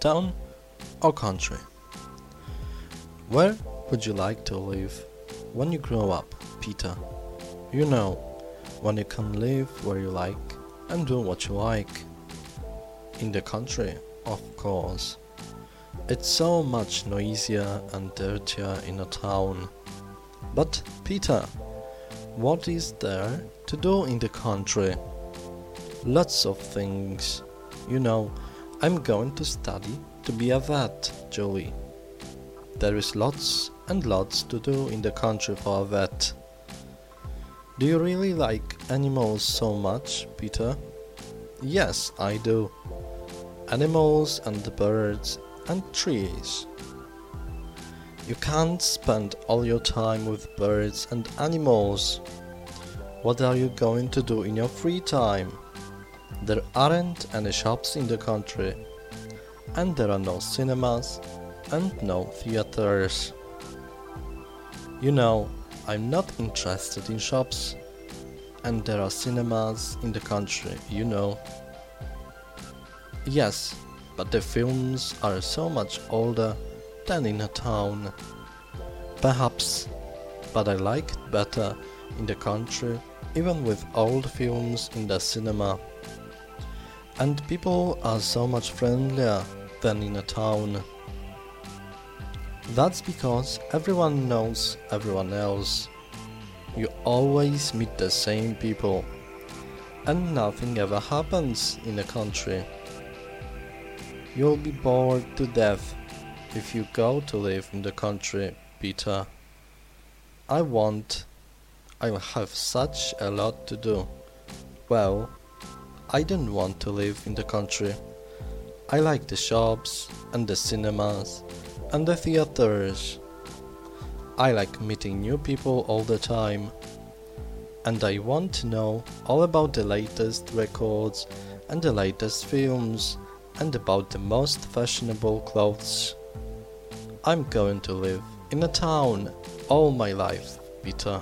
town or country? Where would you like to live when you grow up, Peter? You know, when you can live where you like and do what you like. In the country, of course. It's so much noisier and dirtier in a town. But, Peter, what is there to do in the country? Lots of things. You know, I'm going to study to be a vet, Julie. There is lots and lots to do in the country for a vet. Do you really like animals so much, Peter? Yes, I do. Animals and birds and trees. You can't spend all your time with birds and animals. What are you going to do in your free time? There aren't any shops in the country, and there are no cinemas and no theaters. You know, I'm not interested in shops, and there are cinemas in the country, you know. Yes, but the films are so much older than in a town. Perhaps, but I like it better in the country, even with old films in the cinema. And people are so much friendlier than in a town. That's because everyone knows everyone else. You always meet the same people, and nothing ever happens in a country. You'll be bored to death if you go to live in the country, Peter. I won't. I have such a lot to do. Well, I don't want to live in the country. I like the shops and the cinemas and the theaters. I like meeting new people all the time. And I want to know all about the latest records and the latest films and about the most fashionable clothes. I'm going to live in a town all my life, Peter.